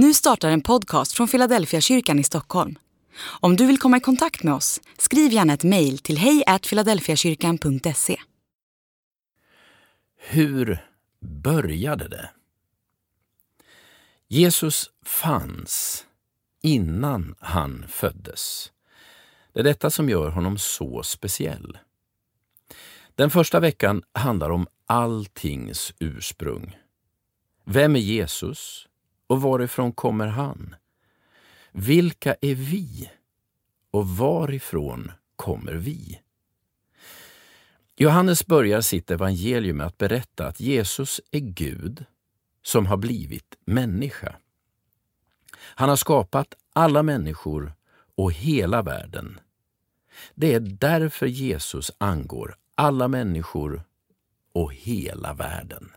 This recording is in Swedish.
Nu startar en podcast från Philadelphia kyrkan i Stockholm. Om du vill komma i kontakt med oss, skriv gärna ett mejl till hejfiladelfiakyrkan.se. Hur började det? Jesus fanns innan han föddes. Det är detta som gör honom så speciell. Den första veckan handlar om alltings ursprung. Vem är Jesus och varifrån kommer han? Vilka är vi och varifrån kommer vi? Johannes börjar sitt evangelium med att berätta att Jesus är Gud som har blivit människa. Han har skapat alla människor och hela världen. Det är därför Jesus angår alla människor och hela världen.